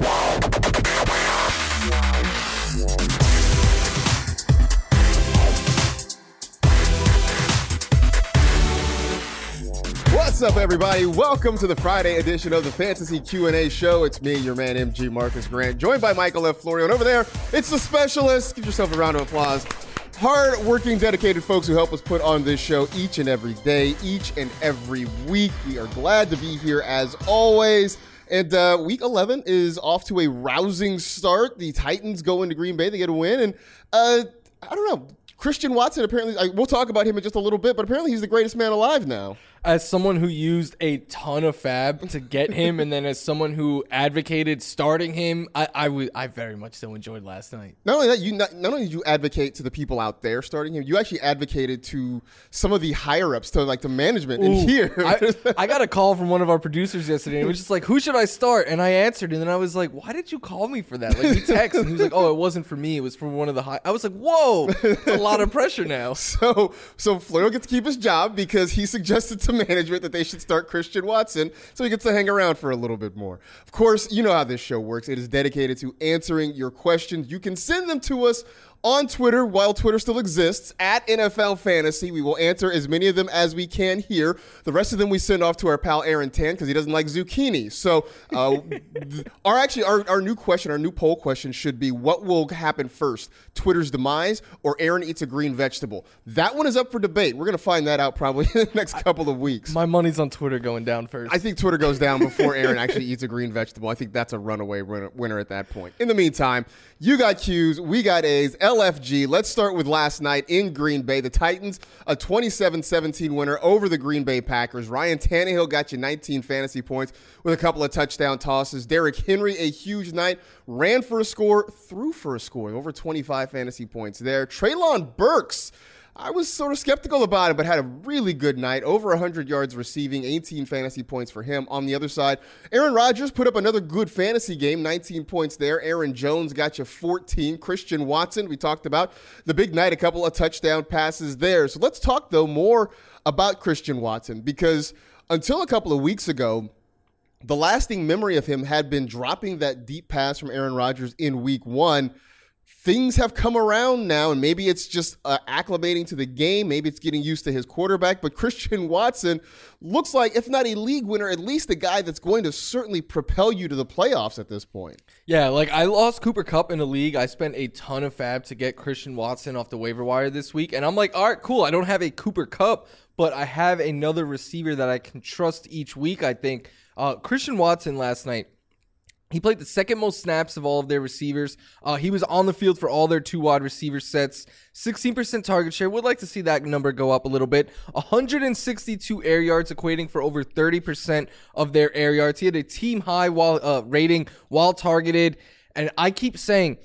What's up, everybody? Welcome to the Friday edition of the Fantasy Q&A Show. It's me, your man, MG Marcus Grant, joined by Michael F. Florio. And over there, it's the specialist. Give yourself a round of applause. Hard-working, dedicated folks who help us put on this show each and every day, each and every week. We are glad to be here as always. And uh, week 11 is off to a rousing start. The Titans go into Green Bay. They get a win. And uh, I don't know. Christian Watson apparently, I, we'll talk about him in just a little bit, but apparently he's the greatest man alive now as someone who used a ton of FAAB to get him, and then as someone who advocated starting him, I, I, w- I very much so enjoyed last night. Not only that, you not, not only did you advocate to the people out there starting him, you actually advocated to some of the higher ups, to like the management Ooh, in here. I, I, got a call from one of our producers yesterday, and it was just like, "Who should I start?" And I answered, and then I was like, "Why did you call me for that?" Like he texted, and he was like, "Oh, it wasn't for me; it was for one of the high." I was like, "Whoa, it's a lot of pressure now." So, so Florio gets to keep his job because he suggested to management that they should start Christian Watson so he gets to hang around for a little bit more. Of course, you know how this show works. It is dedicated to answering your questions. You can send them to us on Twitter while Twitter still exists at NFL Fantasy. We will answer as many of them as we can here. The rest of them we send off to our pal Aaron Tan because he doesn't like zucchini. So, uh, our actually our, our new question, our new poll question should be: What will happen first, Twitter's demise or Aaron eats a green vegetable? That one is up for debate. We're gonna find that out probably in the next couple of weeks. My money's on Twitter going down first. I think Twitter goes down before Aaron actually eats a green vegetable. I think that's a runaway winner at that point. In the meantime, you got Q's, we got A's. LFG. Let's start with last night in Green Bay. The Titans, a 27 17 winner over the Green Bay Packers. Ryan Tannehill got you 19 fantasy points with a couple of touchdown tosses. Derrick Henry, a huge night, ran for a score, threw for a score, over 25 fantasy points there. Treylon Burks I was sort of skeptical about it, but had a really good night. Over 100 yards receiving, 18 fantasy points for him. On the other side, Aaron Rodgers put up another good fantasy game, 19 points there. Aaron Jones got you 14. Christian Watson, we talked about the big night, a couple of touchdown passes there. So let's talk, though, more about Christian Watson because until a couple of weeks ago, the lasting memory of him had been dropping that deep pass from Aaron Rodgers in week one things have come around now, and maybe it's just uh, acclimating to the game. Maybe it's getting used to his quarterback. But Christian Watson looks like, if not a league winner, at least a guy that's going to certainly propel you to the playoffs at this point. Yeah, like I lost Cooper Kupp in a league. I spent a ton of FAAB to get Christian Watson off the waiver wire this week. And I'm like, all right, cool. I don't have a Cooper Kupp, but I have another receiver that I can trust each week, I think. Uh, Christian Watson last night he played the second most snaps of all of their receivers. Uh, he was on the field for all their two wide receiver sets. 16% target share. Would like to see that number go up a little bit. 162 air yards, equating for over 30% of their air yards. He had a team high while uh, rating while targeted. And I keep saying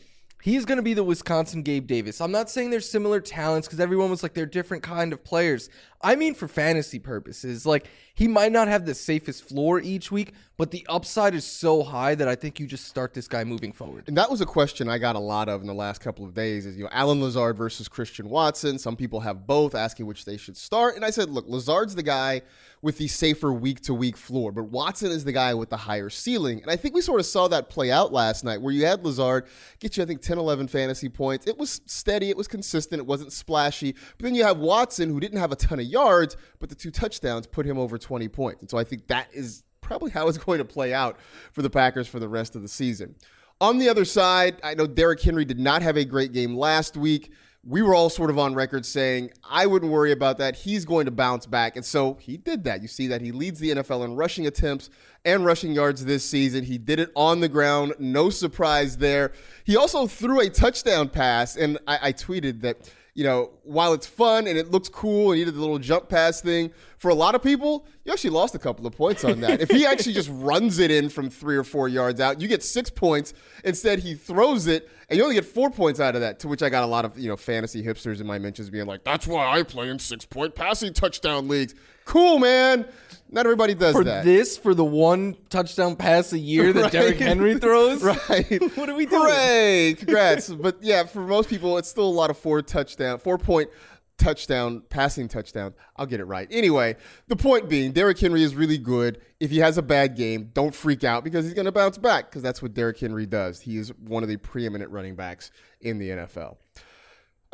He's going to be the Wisconsin Gabe Davis. I'm not saying they're similar talents because everyone was like they're different kind of players. I mean for fantasy purposes. Like he might not have the safest floor each week, but the upside is so high that I think you just start this guy moving forward. And that was a question I got a lot of in the last couple of days is you know Allen Lazard versus Christian Watson. Some people have both asking which they should start. And I said, look, Lazard's the guy with the safer week to week floor. But Watson is the guy with the higher ceiling. And I think we sort of saw that play out last night where you had Lazard get you, I think, 10, 11 fantasy points. It was steady, it was consistent, it wasn't splashy. But then you have Watson who didn't have a ton of yards, but the two touchdowns put him over 20 points. And so I think that is probably how it's going to play out for the Packers for the rest of the season. On the other side, I know Derrick Henry did not have a great game last week we were all sort of on record saying, I wouldn't worry about that. He's going to bounce back. And so he did that. You see that he leads the NFL in rushing attempts and rushing yards this season. He did it on the ground. No surprise there. He also threw a touchdown pass. And I, I tweeted that you know, while it's fun and it looks cool and he did the little jump pass thing, for a lot of people, you actually lost a couple of points on that. if he actually just runs it in from three or four yards out, you get six points. Instead, he throws it and you only get four points out of that. To which I got a lot of you know fantasy hipsters in my mentions being like, "That's why I play in six point passing touchdown leagues." Cool, man. Not everybody does For that. this, for the one touchdown pass a year that Right. Derrick Henry throws, Right. What are we doing? Hooray! Congrats. but yeah, for most people, it's still a lot of four touchdown, four point touchdown, passing touchdown. I'll get it right. Anyway, the point being, Derrick Henry is really good. If he has a bad game, don't freak out because he's going to bounce back because that's what Derrick Henry does. He is one of the preeminent running backs in the NFL.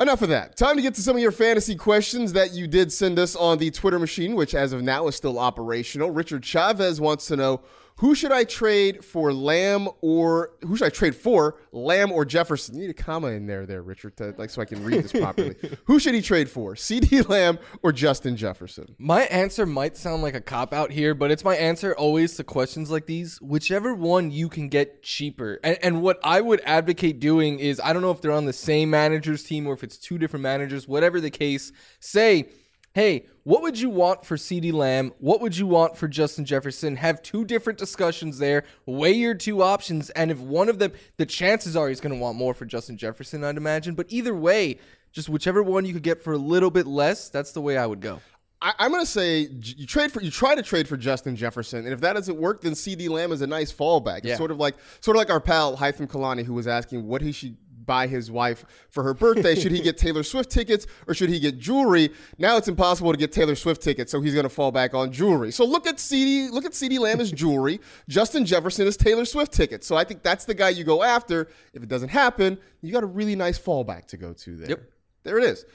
Enough of that. Time to get to some of your fantasy questions that you did send us on the Twitter machine, which as of now is still operational. Richard Chavez wants to know who should I trade for Lamb or who should I trade for Lamb or Jefferson? You need a comma in there, there, Richard, to, like so I can read this properly. who should he trade for? CeeDee Lamb or Justin Jefferson? My answer might sound like a cop out here, but it's my answer always to questions like these. Whichever one you can get cheaper. And, and what I would advocate doing is I don't know if they're on the same manager's team or if it's two different managers, whatever the case, say, hey, what would you want for CeeDee Lamb? What would you want for Justin Jefferson? Have two different discussions there, weigh your two options, and if one of them, the chances are he's going to want more for Justin Jefferson, I'd imagine. But either way, just whichever one you could get for a little bit less, that's the way I would go. I, I'm going to say you trade for you try to trade for Justin Jefferson, and if that doesn't work, then CeeDee Lamb is a nice fallback. It's Yeah. sort of like sort of like our pal Hytham Kalani, who was asking what he should buy his wife for her birthday. should he get Taylor Swift tickets or should he get jewelry? Now it's impossible to get Taylor Swift tickets, so he's going to fall back on jewelry. So look at CeeDee look at CeeDee Lamb as jewelry. Justin Jefferson is Taylor Swift tickets. So I think that's the guy you go after. If it doesn't happen, you got a really nice fallback to go to there. Yep. There it is.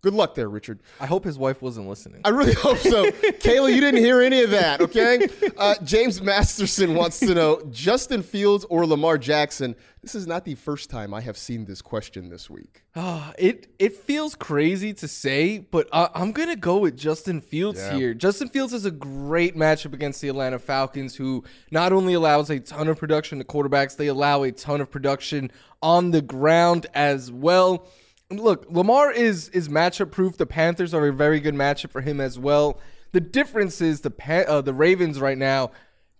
Good luck there, Richard. I hope his wife wasn't listening. I really hope so. Kayla, you didn't hear any of that, okay? Uh, James Masterson wants to know Justin Fields or Lamar Jackson. This is not the first time I have seen this question this week. Ah, it it feels crazy to say, but uh, I'm gonna go with Justin Fields Yeah. here. Justin Fields is a great matchup against the Atlanta Falcons, who not only allows a ton of production to quarterbacks, they allow a ton of production on the ground as well. Look, Lamar is is matchup proof. The Panthers are a very good matchup for him as well. The difference is the uh, the Ravens right now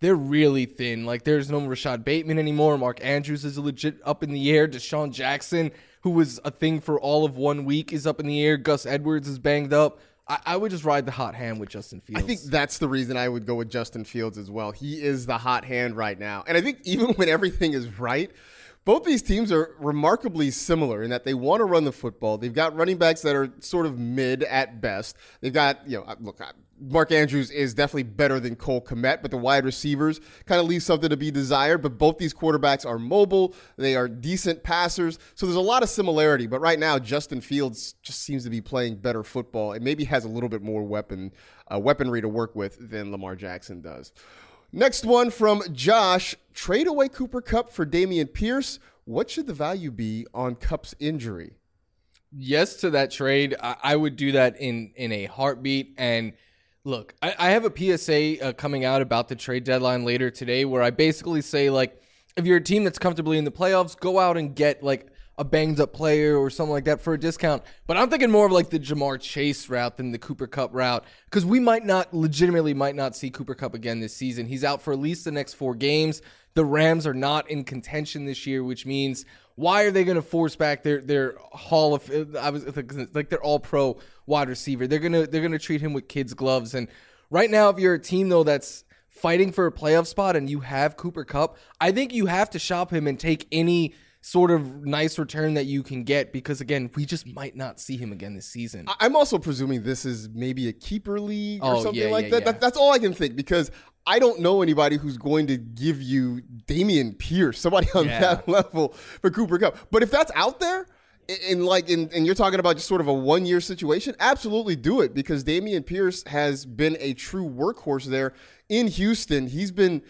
they're really thin. Like there's no Rashod Bateman anymore. Mark Andrews is legit up in the air. DeSean Jackson, who was a thing for all of one week, is up in the air. Gus Edwards is banged up. I, I would just ride the hot hand with Justin Fields. I think that's the reason I would go with Justin Fields as well. He is the hot hand right now. And I think even when everything is right, both these teams are remarkably similar in that they want to run the football. They've got running backs that are sort of mid at best. They've got, you know, uh, look, uh, Mark Andrews is definitely better than Cole Kmet, but the wide receivers kind of leave something to be desired. But both these quarterbacks are mobile. They are decent passers. So there's a lot of similarity. But right now, Justin Fields just seems to be playing better football and maybe has a little bit more weapon uh, weaponry to work with than Lamar Jackson does. Next one from Josh. Trade away Cooper Kupp for Dameon Pierce. What should the value be on Kupp's injury? yes to that trade. I, would do that in in a heartbeat. And look, I, I have a PSA uh, coming out about the trade deadline later today, where I basically say like, if you're a team that's comfortably in the playoffs, go out and get like a banged up player or something like that for a discount. But I'm thinking more of like the Ja'Marr Chase route than the Cooper Kupp route because we might not legitimately might not see Cooper Kupp again this season. He's out for at least the next four games. The Rams are not in contention this year, which means why are they going to force back their their Hall of I was like their All Pro wide receiver? They're gonna they're gonna treat him with kids gloves. And right now, if you're a team though that's fighting for a playoff spot and you have Cooper Kupp, I think you have to shop him and take any sort of nice return that you can get because again, we just might not see him again this season. I'm also presuming this is maybe a keeper league or Oh, something yeah, like yeah, that. yeah. that. That's all I can think because I don't know anybody who's going to give you Dameon Pierce, somebody on that level for Cooper Kupp. But if that's out there, in like in, and you're talking about just sort of a one year situation, absolutely do it because Dameon Pierce has been a true workhorse there in Houston. He's been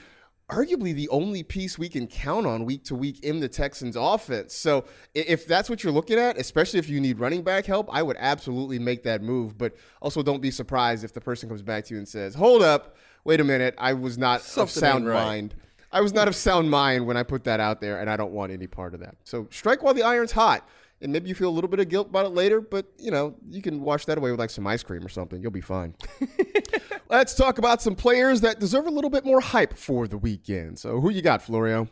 arguably the only piece we can count on week to week in the Texans offense. So if that's what you're looking at, especially if you need running back help, I would absolutely make that move. But also don't be surprised if the person comes back to you and says, hold up, wait a minute, I was not of sound right." mind. I was not of sound mind when I put that out there, and I don't want any part of that. So strike while the iron's hot. and maybe you feel a little bit of guilt about it later, but you know, you can wash that away with like some ice cream or something. You'll be fine. Let's talk about some players that deserve a little bit more hype for the weekend. So, who you got, Florio?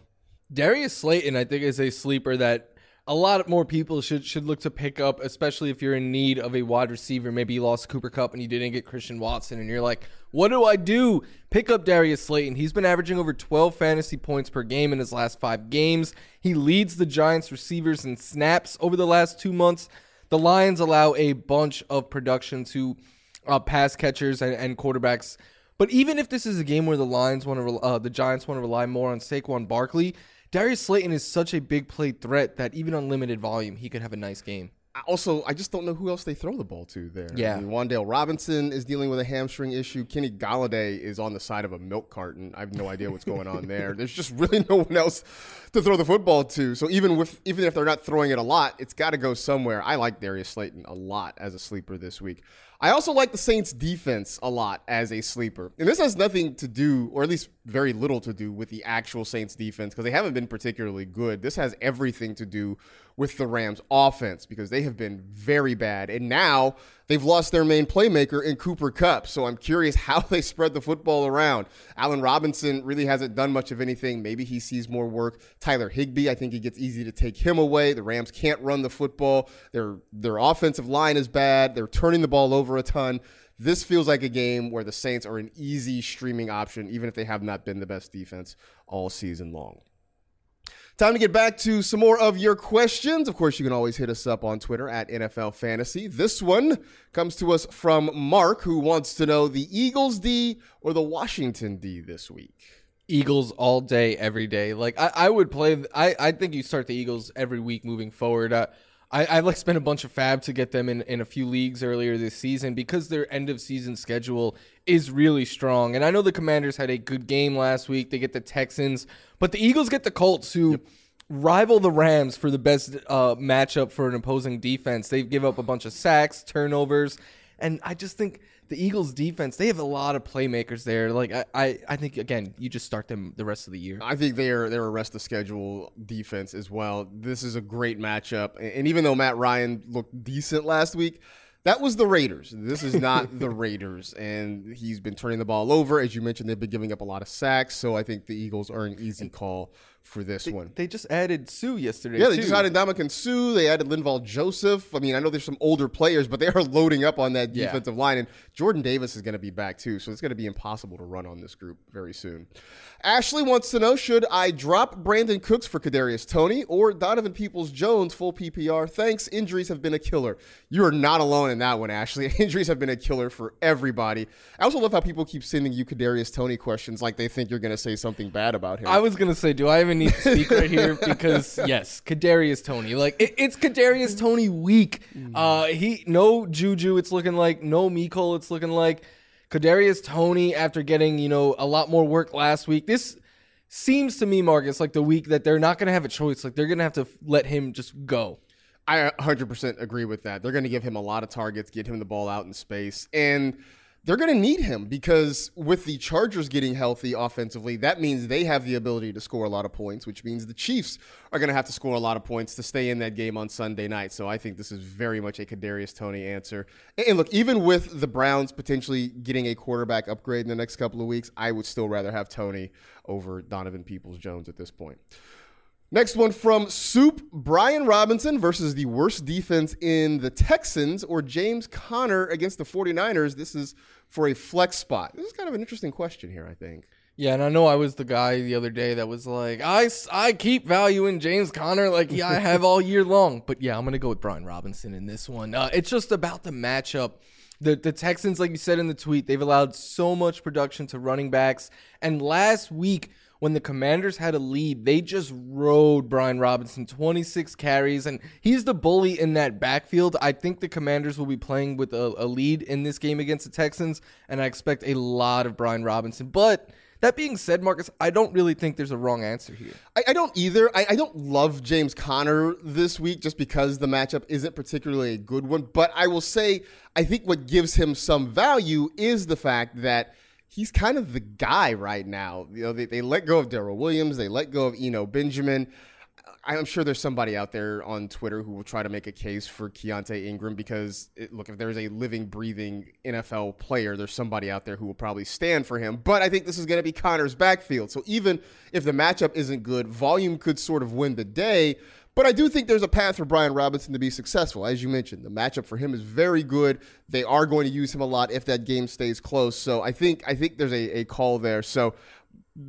Darius Slayton, I think, is a sleeper that a lot more people should should look to pick up, especially if you're in need of a wide receiver. Maybe you lost Cooper Kupp and you didn't get Christian Watson, and you're like, what do I do? Pick up Darius Slayton. He's been averaging over 12 fantasy points per game in his last five games. He leads the Giants receivers in snaps over the last two months. The Lions allow a bunch of production to uh, pass catchers and, and, quarterbacks. But even if this is a game where the Lions want to, uh, the Giants want to rely more on Saquon Barkley, Darius Slayton is such a big play threat that even on limited volume, he could have a nice game. Also, I just don't know who else they throw the ball to there. Yeah. I mean, Wan'Dale Robinson is dealing with a hamstring issue. Kenny Golladay is on the side of a milk carton. I have no idea what's going on there. There's just really no one else to throw the football to. So even with even if they're not throwing it a lot, it's got to go somewhere. I like Darius Slayton a lot as a sleeper this week. I also like the Saints defense a lot as a sleeper. And this has nothing to do, or at least very little to do, with the actual Saints defense because they haven't been particularly good. This has everything to do with the Rams offense because they have been very bad. And now they've lost their main playmaker in Cooper Kupp. So I'm curious how they spread the football around. Allen Robinson really hasn't done much of anything. Maybe he sees more work. Tyler Higbee, I think it gets easy to take him away. The Rams can't run the football. Their their offensive line is bad. They're turning the ball over a ton. This feels like a game where the Saints are an easy streaming option, even if they have not been the best defense all season long. Time to get back to some more of your questions. Of course, you can always hit us up on Twitter at NFL Fantasy. This one comes to us from Mark, who wants to know the Eagles D or the Washington D this week. Eagles all day, every day. Like I, I would play. I, I think you start the Eagles every week moving forward. Uh, I, I like spent a bunch of FAAB to get them in, in a few leagues earlier this season because their end of season schedule is really strong. And I know the Commanders had a good game last week. They get the Texans, but the Eagles get the Colts, who yep. rival the Rams for the best uh, matchup for an opposing defense. They give up a bunch of sacks, turnovers, and I just think the Eagles defense, they have a lot of playmakers there. Like I, I, I, think again, you just start them the rest of the year. I think they're they're a rest of schedule defense as well. This is a great matchup. And even though Matt Ryan looked decent last week, that was the Raiders. This is not the Raiders. And he's been turning the ball over. As you mentioned, they've been giving up a lot of sacks. So I think the Eagles are an easy call for this they, one. They just added Suh yesterday. Yeah, they too. just added Ndamukong Suh. They added Linval Joseph. I mean, I know there's some older players, but they are loading up on that defensive yeah. line. And Jordan Davis is going to be back too, so it's going to be impossible to run on this group very soon. Ashley wants to know: Should I drop Brandin Cooks for Kadarius Toney or Donovan Peoples Jones full PPR? Thanks. Injuries have been a killer. You are not alone in that one, Ashley. Injuries have been a killer for everybody. I also love how people keep sending you Kadarius Toney questions like they think you're going to say something bad about him. I was going to say, do I even need to speak right here? because yes, Kadarius Toney. Like it, it's Kadarius Toney week. Uh, he no Juju. It's looking like no Mecole. It's looking like Kadarius Toney after getting you know a lot more work last week. This seems to me, Marcus, like the week that they're not going to have a choice. Like they're going to have to let him just go. I 100% agree with that. They're going to give him a lot of targets, get him the ball out in space, and they're going to need him because with the Chargers getting healthy offensively, that means they have the ability to score a lot of points, which means the Chiefs are going to have to score a lot of points to stay in that game on Sunday night. So I think this is very much a Kadarius Toney answer. And look, even with the Browns potentially getting a quarterback upgrade in the next couple of weeks, I would still rather have Toney over Donovan Peoples Jones at this point. Next one from Soup Brian Robinson versus the worst defense in the Texans or James Conner against the 49ers. This is for a flex spot. This is kind of an interesting question here, I think. Yeah, and I know I was the guy the other day that was like, I, I keep valuing James Conner like yeah, I have all year long. But yeah, I'm going to go with Brian Robinson in this one. Uh, it's just about the matchup. The, the Texans, like you said in the tweet, they've allowed so much production to running backs. And last week, when the Commanders had a lead, they just rode Brian Robinson 26 carries, and he's the bully in that backfield. I think the Commanders will be playing with a, a lead in this game against the Texans, and I expect a lot of Brian Robinson. But that being said, Marcus, I don't really think there's a wrong answer here. I, I don't either. I, I, don't love James Conner this week just because the matchup isn't particularly a good one. But I will say, I think what gives him some value is the fact that he's kind of the guy right now. You know, they, they let go of Darrel Williams, they let go of Eno Benjamin. I'm sure there's somebody out there on Twitter who will try to make a case for Keaontay Ingram because, it, look, if there's a living, breathing NFL player, there's somebody out there who will probably stand for him. But I think this is going to be Conner's backfield. So even if the matchup isn't good, volume could sort of win the day. But I do think there's a path for Brian Robinson to be successful. As you mentioned, the matchup for him is very good. They are going to use him a lot if that game stays close. So I think I think there's a, a call there. So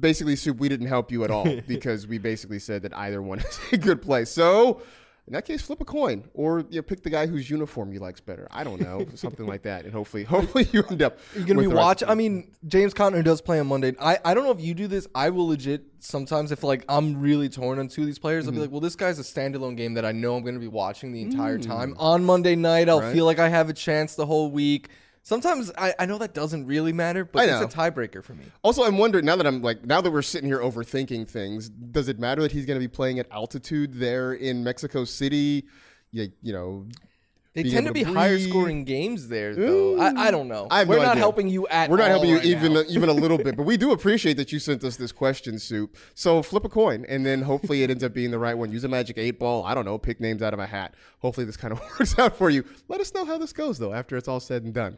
basically, Soup, we didn't help you at all because we basically said that either one is a good play. So in that case, flip a coin or you know, pick the guy whose uniform you likes better. I don't know, something like that, and hopefully, hopefully you end up. You're gonna be watching. I mean, James Conner does play on Monday. I, I don't know if you do this. I will legit sometimes if like I'm really torn on two of these players. Mm-hmm. I'll be like, well, this guy's a standalone game that I know I'm gonna be watching the entire time on Monday night. I'll Mm. Right. feel like I have a chance the whole week. Sometimes I, I know that doesn't really matter, but I it's know. a tiebreaker for me. Also, I'm wondering now that I'm like now that we're sitting here overthinking things. Does it matter that he's going to be playing at altitude there in Mexico City? You, you know, They being tend to able be higher breathe. scoring games there, though. I, I don't know. Mm. I have We're no not idea. helping you at We're not all helping you right even now. even a little bit, but we do appreciate that you sent us this question, Soup. So flip a coin, and then hopefully it ends up being the right one. Use a magic eight ball. I don't know. Pick names out of a hat. Hopefully this kind of works out for you. Let us know how this goes though after it's all said and done.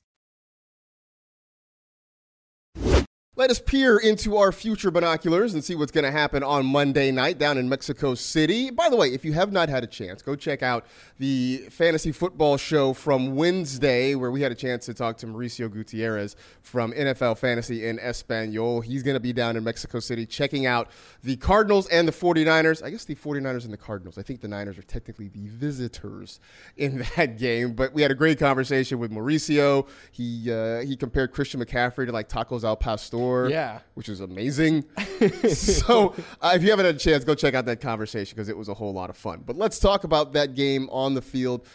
Let us peer into our future binoculars and see what's going to happen on Monday night down in Mexico City. By the way, if you have not had a chance, go check out the fantasy football show from Wednesday, where we had a chance to talk to Mauricio Gutierrez from NFL Fantasy in Espanol. He's going to be down in Mexico City checking out the Cardinals and the 49ers. I guess the 49ers and the Cardinals. I think the Niners are technically the visitors in that game, but we had a great conversation with Mauricio. He uh, he compared Christian McCaffrey to like tacos al pastor Yeah. which is amazing. so, uh, if you haven't had a chance, go check out that conversation because it was a whole lot of fun. But let's talk about that game on the field.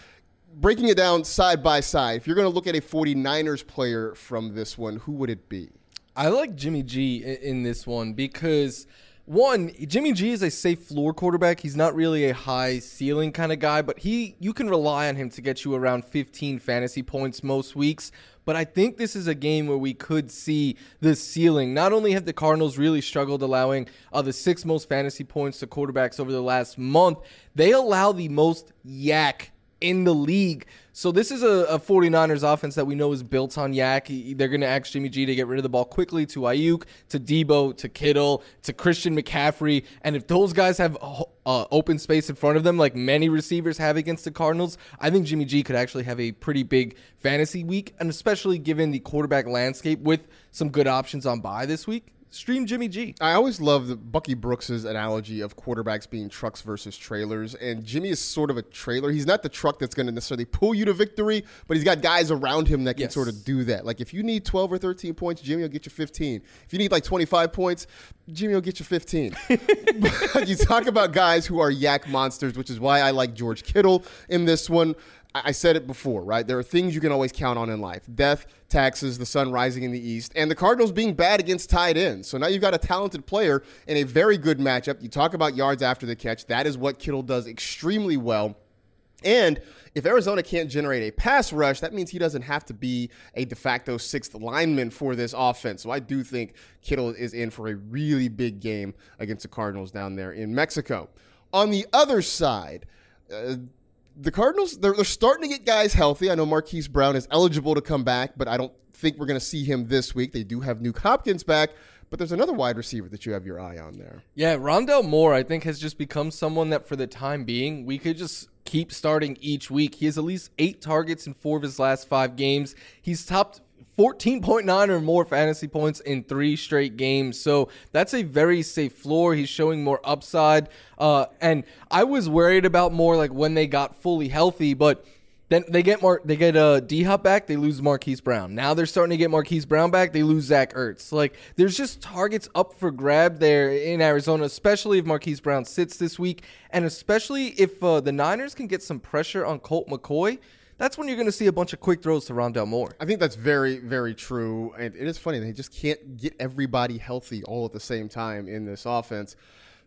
Breaking it down side by side, if you're going to look at a 49ers player from this one, who would it be? I like Jimmy G in this one because one, Jimmy G is a safe floor quarterback. He's not really a high ceiling kind of guy, but he you can rely on him to get you around 15 fantasy points most weeks. But I think this is a game where we could see the ceiling. Not only have the Cardinals really struggled allowing uh, the six most fantasy points to quarterbacks over the last month, they allow the most YAC in the league. So this is a, a 49ers offense that we know is built on YAC. They're going to ask Jimmy G to get rid of the ball quickly to Aiyuk, to Deebo, to Kittle, to Christian McCaffrey. And if those guys have uh, open space in front of them, like many receivers have against the Cardinals, I think Jimmy G could actually have a pretty big fantasy week, and especially given the quarterback landscape with some good options on bye this week. Stream Jimmy G. I always love the Bucky Brooks's analogy of quarterbacks being trucks versus trailers, and Jimmy is sort of a trailer. He's not the truck that's going to necessarily pull you to victory, but he's got guys around him that can Yes. sort of do that. Like if you need 12 or 13 points, Jimmy will get you 15. If you need like 25 points, Jimmy will get you 15. but you talk about guys who are YAC monsters, which is why I like George Kittle in this one. I said it before, right? There are things you can always count on in life death, taxes, the sun rising in the east, and the Cardinals being bad against tight ends. So now you've got a talented player in a very good matchup. You talk about yards after the catch. That is what Kittle does extremely well. And if Arizona can't generate a pass rush, that means he doesn't have to be a de facto sixth lineman for this offense. So I do think Kittle is in for a really big game against the Cardinals down there in Mexico. On the other side, uh, the Cardinals, they're, they're starting to get guys healthy. I know Marquise Brown is eligible to come back, but I don't think we're going to see him this week. They do have Nuke Hopkins back, but there's another wide receiver that you have your eye on there. Yeah, Rondale Moore, I think, has just become someone that for the time being, we could just keep starting each week. He has at least eight targets in four of his last five games. He's topped 14.9 or more fantasy points in three straight games. So that's a very safe floor. He's showing more upside. Uh, and I was worried about more like when they got fully healthy, but then they get Mar- they get uh, D Hop back, they lose Marquise Brown. Now they're starting to get Marquise Brown back, they lose Zach Ertz. Like there's just targets up for grab there in Arizona, especially if Marquise Brown sits this week, and especially if uh, the Niners can get some pressure on Colt McCoy. That's when you're going to see a bunch of quick throws to Rondale Moore. I think that's very, very true. And it is funny. They just can't get everybody healthy all at the same time in this offense.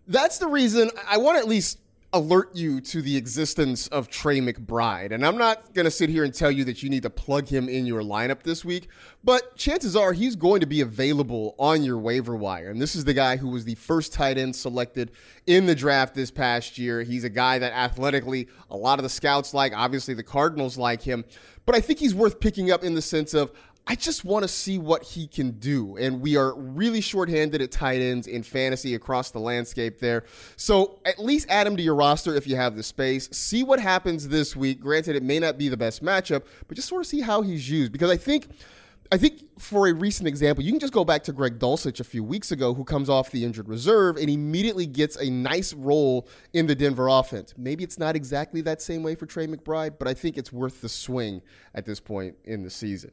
That's the reason I want to at least alert you to the existence of Trey McBride. And I'm not going to sit here and tell you that you need to plug him in your lineup this week, but chances are he's going to be available on your waiver wire. And this is the guy who was the first tight end selected in the draft this past year. He's a guy that athletically a lot of the scouts like, obviously the Cardinals like him, but I think he's worth picking up in the sense of I just want to see what he can do. And we are really shorthanded at tight ends in fantasy across the landscape there. So at least add him to your roster if you have the space. See what happens this week. Granted, it may not be the best matchup, but just sort of see how he's used. Because I think. I think for a recent example, you can just go back to Greg Dulcich a few weeks ago, who comes off the injured reserve and immediately gets a nice role in the Denver offense. Maybe it's not exactly that same way for Trey McBride, but I think it's worth the swing at this point in the season.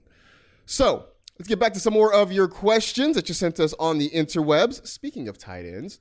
So let's get back to some more of your questions that you sent us on the interwebs. Speaking of tight ends,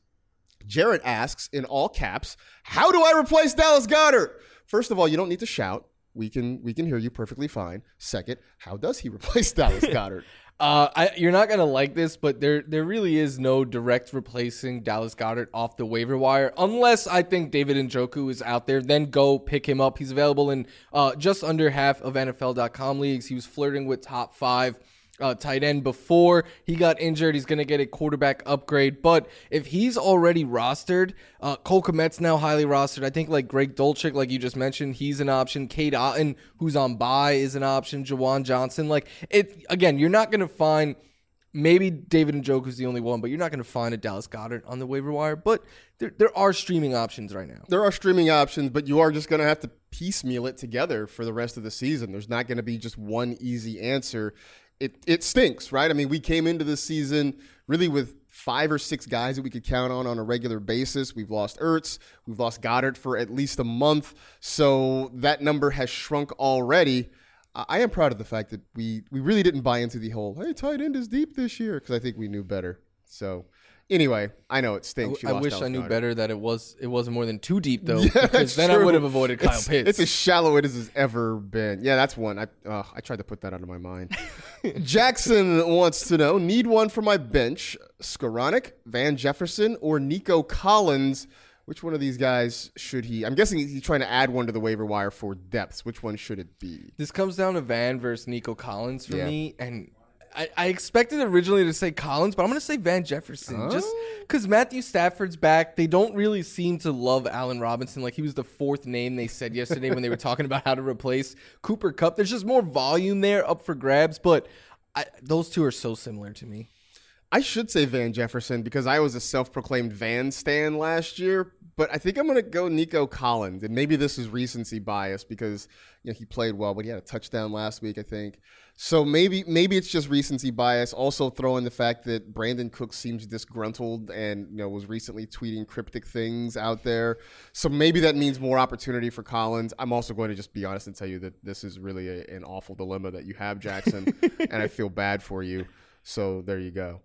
Jared asks in all caps, "How do I replace Dallas Goedert?" First of all, you don't need to shout. We can we can hear you perfectly fine. Second, how does he replace Dallas Goedert? Uh, I, you're not gonna like this, but there there really is no direct replacing Dallas Goedert off the waiver wire, unless I think David Njoku is out there. Then go pick him up. He's available in uh, just under half of NFL.com leagues. He was flirting with top five. Uh, tight end before he got injured. He's going to get a quarterback upgrade. But if he's already rostered, uh, Cole Kmet's now highly rostered. I think like Greg Dulcich, like you just mentioned, he's an option. Cade Otton, who's on bye, is an option. Juwan Johnson, like it again, you're not going to find maybe David and Njoku's the only one, but you're not going to find a Dallas Goedert on the waiver wire. But there, there are streaming options right now. there are streaming options, but you are just going to have to piecemeal it together for the rest of the season. There's not going to be just one easy answer. It it stinks, right? I mean, we came into this season really with five or six guys that we could count on on a regular basis. We've lost Ertz, we've lost Goedert for at least a month, so that number has shrunk already. I I am proud of the fact that we we really didn't buy into the whole hey tight end is deep this year because I think we knew better. So anyway, I know it stinks. You I lost wish I knew Goedert. better that it was it wasn't more than too deep though, Yeah, because then I would have avoided Kyle it's, Pitts. It's as shallow it has ever been. Yeah, that's one. I uh, I tried to put that out of my mind. Jackson wants to know: Need one for my bench? Skowronek, Van Jefferson, or Nico Collins? Which one of these guys should he? I'm guessing he's trying to add one to the waiver wire for depths. Which one should it be? This comes down to Van versus Nico Collins for Yeah. me, and I, I expected originally to say Collins, but I'm going to say Van Jefferson, just oh. because Matthew Stafford's back. They don't really seem to love Allen Robinson. Like he was the fourth name they said yesterday when they were talking about how to replace Cooper Kupp. There's just more volume there up for grabs, but I, those two are so similar to me. I should say Van Jefferson because I was a self-proclaimed Van stan last year, but I think I'm going to go Nico Collins, and maybe this is recency bias because you know he played well, but he had a touchdown last week, I think. So maybe maybe it's just recency bias. Also throw in the fact that Brandin Cook seems disgruntled and you know was recently tweeting cryptic things out there. So maybe that means more opportunity for Collins. I'm also going to just be honest and tell you that this is really a, an awful dilemma that you have, Jackson, and I feel bad for you. So there you go.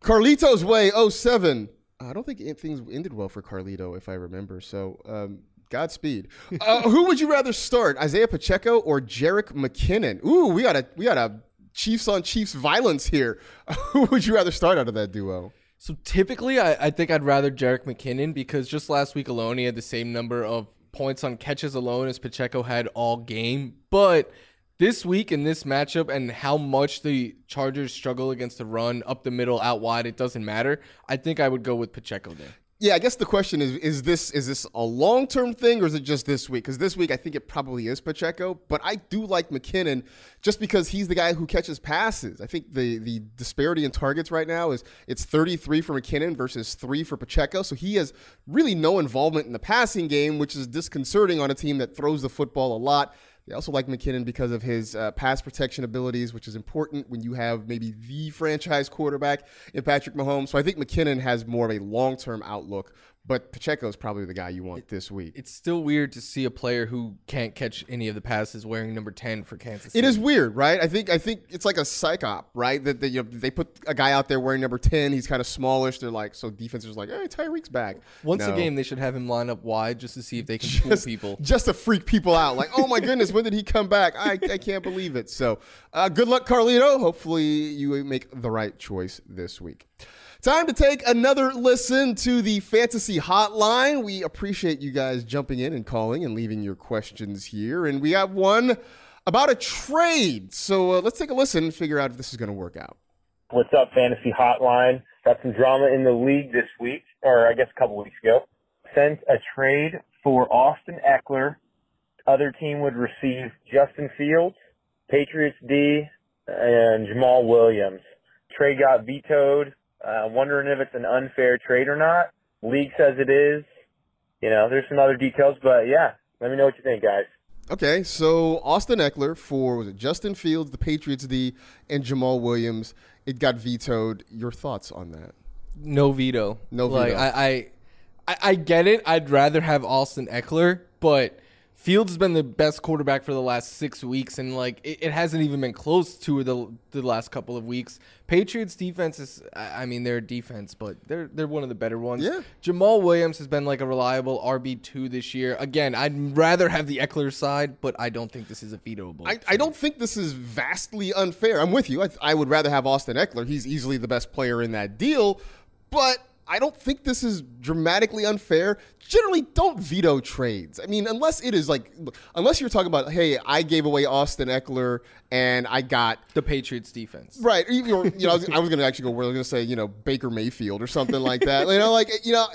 Carlito's way 07. I don't think things ended well for Carlito, if I remember. So um, Godspeed. Uh, who would you rather start, Isaiah Pacheco or Jerick McKinnon? Ooh, we got a we got a Chiefs on Chiefs violence here. who would you rather start out of that duo? So typically, I, I think I'd rather Jerick McKinnon because just last week alone, he had the same number of points on catches alone as Pacheco had all game. But this week in this matchup and how much the Chargers struggle against the run up the middle, out wide, it doesn't matter. I think I would go with Pacheco there yeah, I guess the question is: is this is this a long term thing or is it just this week? Because this week I think it probably is Pacheco, but I do like McKinnon just because he's the guy who catches passes. I think the the disparity in targets right now is it's 33 for McKinnon versus three for Pacheco, so he has really no involvement in the passing game, which is disconcerting on a team that throws the football a lot. They also like McKinnon because of his uh, pass protection abilities, which is important when you have maybe the franchise quarterback in Patrick Mahomes. So I think McKinnon has more of a long term outlook but Pacheco is probably the guy you want this week. It's still weird to see a player who can't catch any of the passes wearing number ten for Kansas. City. It is weird, right? I think I think it's like a psych op, right? That, that you know, they put a guy out there wearing number ten. He's kind of smallish. They're like, so defenses like, hey, Tyreek's back. Once no. a game, they should have him line up wide just to see if they can just, fool people, just to freak people out. Like, oh my goodness, when did he come back? I, I can't believe it. So, uh, good luck, Carlito. Hopefully, you make the right choice this week. Time to take another listen to the fantasy hotline. We appreciate you guys jumping in and calling and leaving your questions here. And we have one about a trade. So uh, let's take a listen and figure out if this is going to work out. What's up, fantasy hotline? Got some drama in the league this week, or I guess a couple weeks ago. Sent a trade for Austin Ekeler. Other team would receive Justin Fields, Patriots D, and Jamaal Williams. Trade got vetoed uh, wondering if it's an unfair trade or not. League says it is. You know, there's some other details, but yeah, let me know what you think, guys. Okay, so Austin Ekeler for was it Justin Fields, the Patriots D, and Jamaal Williams. It got vetoed. Your thoughts on that? No veto. No veto. Like I, I, I get it. I'd rather have Austin Ekeler, but Fields has been the best quarterback for the last six weeks, and like it, it, hasn't even been close to the the last couple of weeks. Patriots defense is, I mean, they're a defense, but they're they're one of the better ones. Yeah. Jamaal Williams has been like a reliable RB two this year. Again, I'd rather have the Ekeler side, but I don't think this is a vetoable. I, I don't think this is vastly unfair. I'm with you. I, I would rather have Austin Ekeler. He's easily the best player in that deal, but I don't think this is dramatically unfair. Generally, don't veto trades. I mean, unless it is like, unless you're talking about, hey, I gave away Austin Ekeler and I got the Patriots defense, right? You know, you know I was, was going to actually go. We're going to say, you know, Baker Mayfield or something like that. you know, like you know,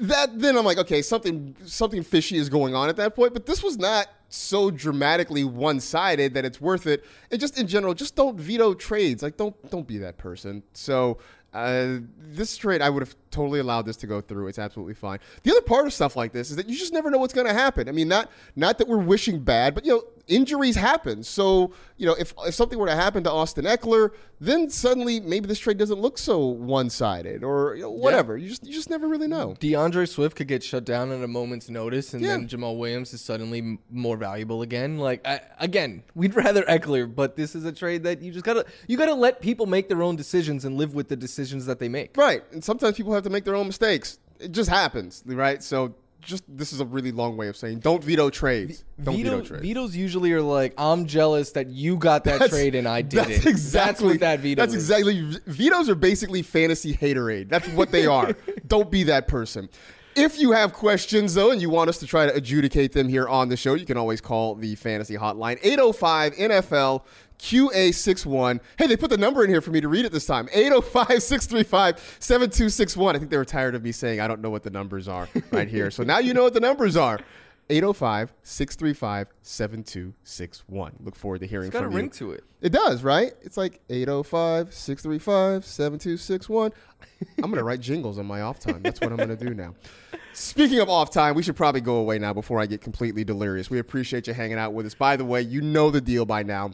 that. Then I'm like, okay, something something fishy is going on at that point. But this was not so dramatically one sided that it's worth it. And just in general, just don't veto trades. Like, don't don't be that person. So uh, this trade, I would have totally allowed this to go through. It's absolutely fine. The other part of stuff like this is that you just never know what's going to happen. I mean, not not that we're wishing bad, but you know, injuries happen. So you know, if if something were to happen to Austin Ekeler, then suddenly maybe this trade doesn't look so one sided or you know, whatever. Yeah. You just you just never really know. D'Andre Swift could get shut down at a moment's notice, and yeah. then Jamaal Williams is suddenly more valuable again. Like I, again, we'd rather Ekeler, but this is a trade that you just gotta you gotta let people make their own decisions and live with the decisions decisions that they make. Right. And sometimes people have to make their own mistakes. It just happens, right? So just this is a really long way of saying don't veto trades. Don't veto, veto trades. Vetoes usually are like, I'm jealous that you got that that's, trade and I did that's it. Exactly that's what that veto. That's is. exactly. Vetoes are basically fantasy haterade. That's what they are. don't be that person. If you have questions, though, and you want us to try to adjudicate them here on the show, you can always call the fantasy hotline 805 NFL QA61. Hey, they put the number in here for me to read it this time 805 635 7261. I think they were tired of me saying I don't know what the numbers are right here. So now you know what the numbers are. 805 635 7261. Look forward to hearing from you. it's got a ring to it. It does, right? It's like 805 635 7261. I'm going to write jingles on my off time. That's what I'm going to do now. Speaking of off time, we should probably go away now before I get completely delirious. We appreciate you hanging out with us. By the way, you know the deal by now.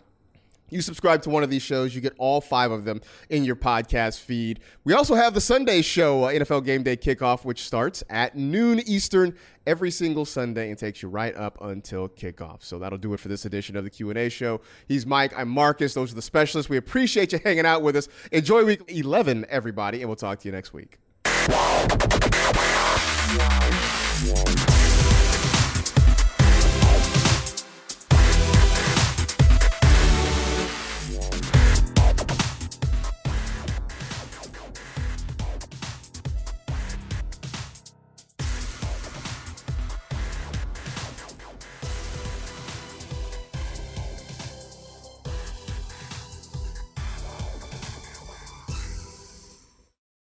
You subscribe to one of these shows, you get all five of them in your podcast feed. We also have the Sunday show, uh, NFL Game Day Kickoff, which starts at noon Eastern every single Sunday and takes you right up until kickoff. So that'll do it for this edition of the Q&A show. He's Mike, I'm Marcus. Those are the specialists. We appreciate you hanging out with us. Enjoy week 11, everybody, and we'll talk to you next week.